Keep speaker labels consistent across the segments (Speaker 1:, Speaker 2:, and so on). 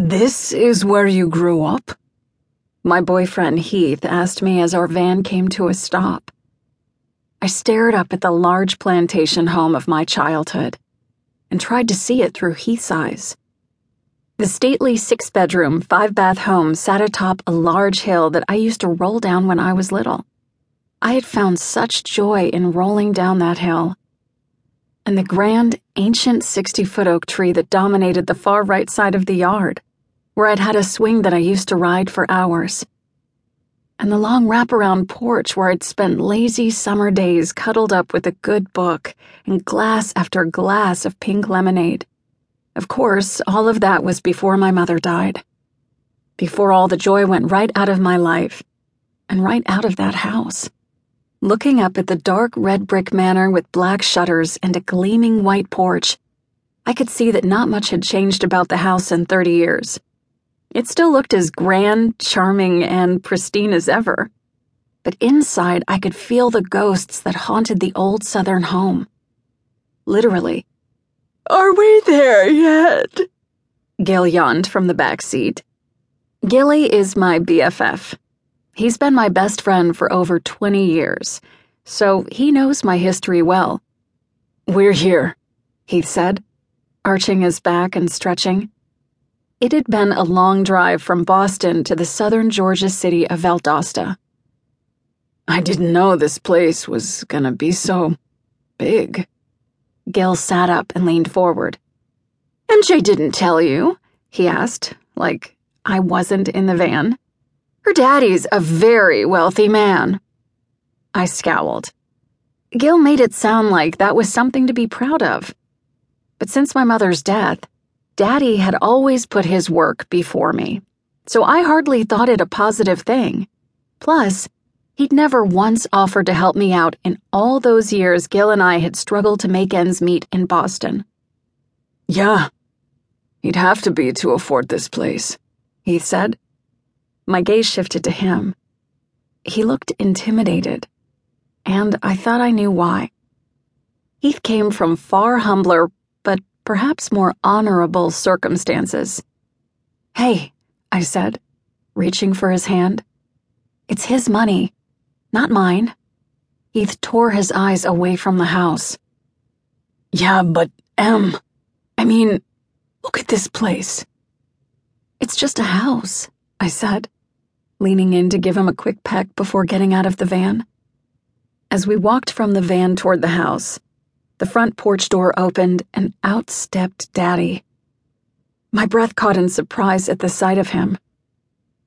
Speaker 1: This is where you grew up? My boyfriend Heath asked me as our van came to a stop. I stared up at the large plantation home of my childhood and tried to see it through Heath's eyes. The stately six bedroom, five bath home sat atop a large hill that I used to roll down when I was little. I had found such joy in rolling down that hill. And the grand, ancient 60 foot oak tree that dominated the far right side of the yard, where I'd had a swing that I used to ride for hours. And the long wraparound porch where I'd spent lazy summer days cuddled up with a good book and glass after glass of pink lemonade. Of course, all of that was before my mother died. Before all the joy went right out of my life and right out of that house. Looking up at the dark red brick manor with black shutters and a gleaming white porch, I could see that not much had changed about the house in 30 years. It still looked as grand, charming, and pristine as ever. But inside, I could feel the ghosts that haunted the old southern home. Literally.
Speaker 2: Are we there yet?
Speaker 1: Gil yawned from the back seat. Gilley is my BFF. He's been my best friend for over 20 years, so he knows my history well.
Speaker 2: We're here,
Speaker 1: he said, arching his back and stretching. It had been a long drive from Boston to the southern Georgia city of Valdosta.
Speaker 2: I didn't know this place was gonna be so big.
Speaker 1: Gil sat up and leaned forward.
Speaker 2: MJ didn't tell you,
Speaker 1: he asked, like I wasn't in the van.
Speaker 2: Her daddy's a very wealthy man.
Speaker 1: I scowled. Gil made it sound like that was something to be proud of. But since my mother's death, Daddy had always put his work before me, so I hardly thought it a positive thing. Plus, he'd never once offered to help me out in all those years Gil and I had struggled to make ends meet in Boston.
Speaker 2: Yeah, he'd have to be to afford this place, he said.
Speaker 1: My gaze shifted to him. He looked intimidated, and I thought I knew why. Heath came from far humbler, but perhaps more honorable circumstances. Hey, I said, reaching for his hand. It's his money, not mine. Heath tore his eyes away from the house.
Speaker 2: Yeah, but, Em, I mean, look at this place.
Speaker 1: It's just a house, I said leaning in to give him a quick peck before getting out of the van. As we walked from the van toward the house, the front porch door opened and out stepped Daddy. My breath caught in surprise at the sight of him.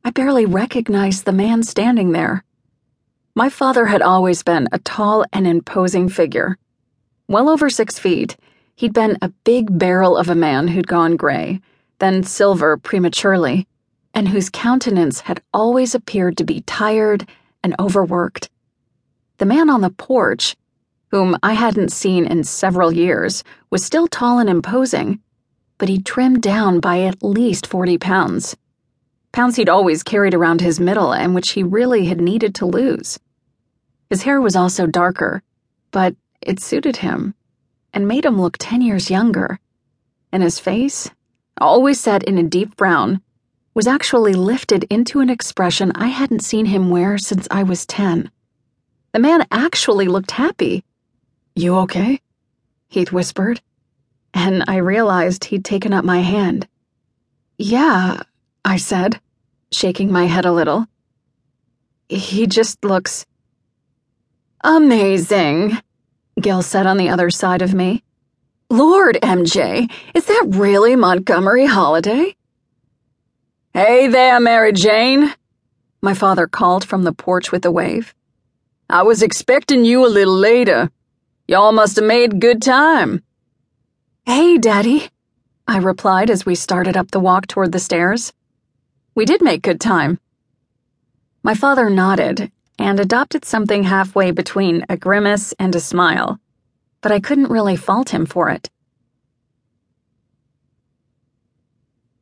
Speaker 1: I barely recognized the man standing there. My father had always been a tall and imposing figure. Well over six feet, he'd been a big barrel of a man who'd gone gray, then silver prematurely and whose countenance had always appeared to be tired and overworked. The man on the porch, whom I hadn't seen in several years, was still tall and imposing, but he'd trimmed down by at least 40 pounds. Pounds he'd always carried around his middle and which he really had needed to lose. His hair was also darker, but it suited him and made him look 10 years younger. And his face, always set in a deep brown, was actually lifted into an expression I hadn't seen him wear since I was 10. The man actually looked happy.
Speaker 2: You okay?
Speaker 1: Heath whispered, and I realized he'd taken up my hand. Yeah, I said, shaking my head a little. He just looks.
Speaker 2: Amazing,
Speaker 1: Gil said on the other side of me.
Speaker 2: Lord, MJ, is that really Montgomery Holliday?
Speaker 3: Hey there, Mary Jane,
Speaker 1: my father called from the porch with a wave.
Speaker 3: I was expecting you a little later. Y'all must have made good time.
Speaker 1: Hey, Daddy, I replied as we started up the walk toward the stairs. We did make good time. My father nodded and adopted something halfway between a grimace and a smile, but I couldn't really fault him for it.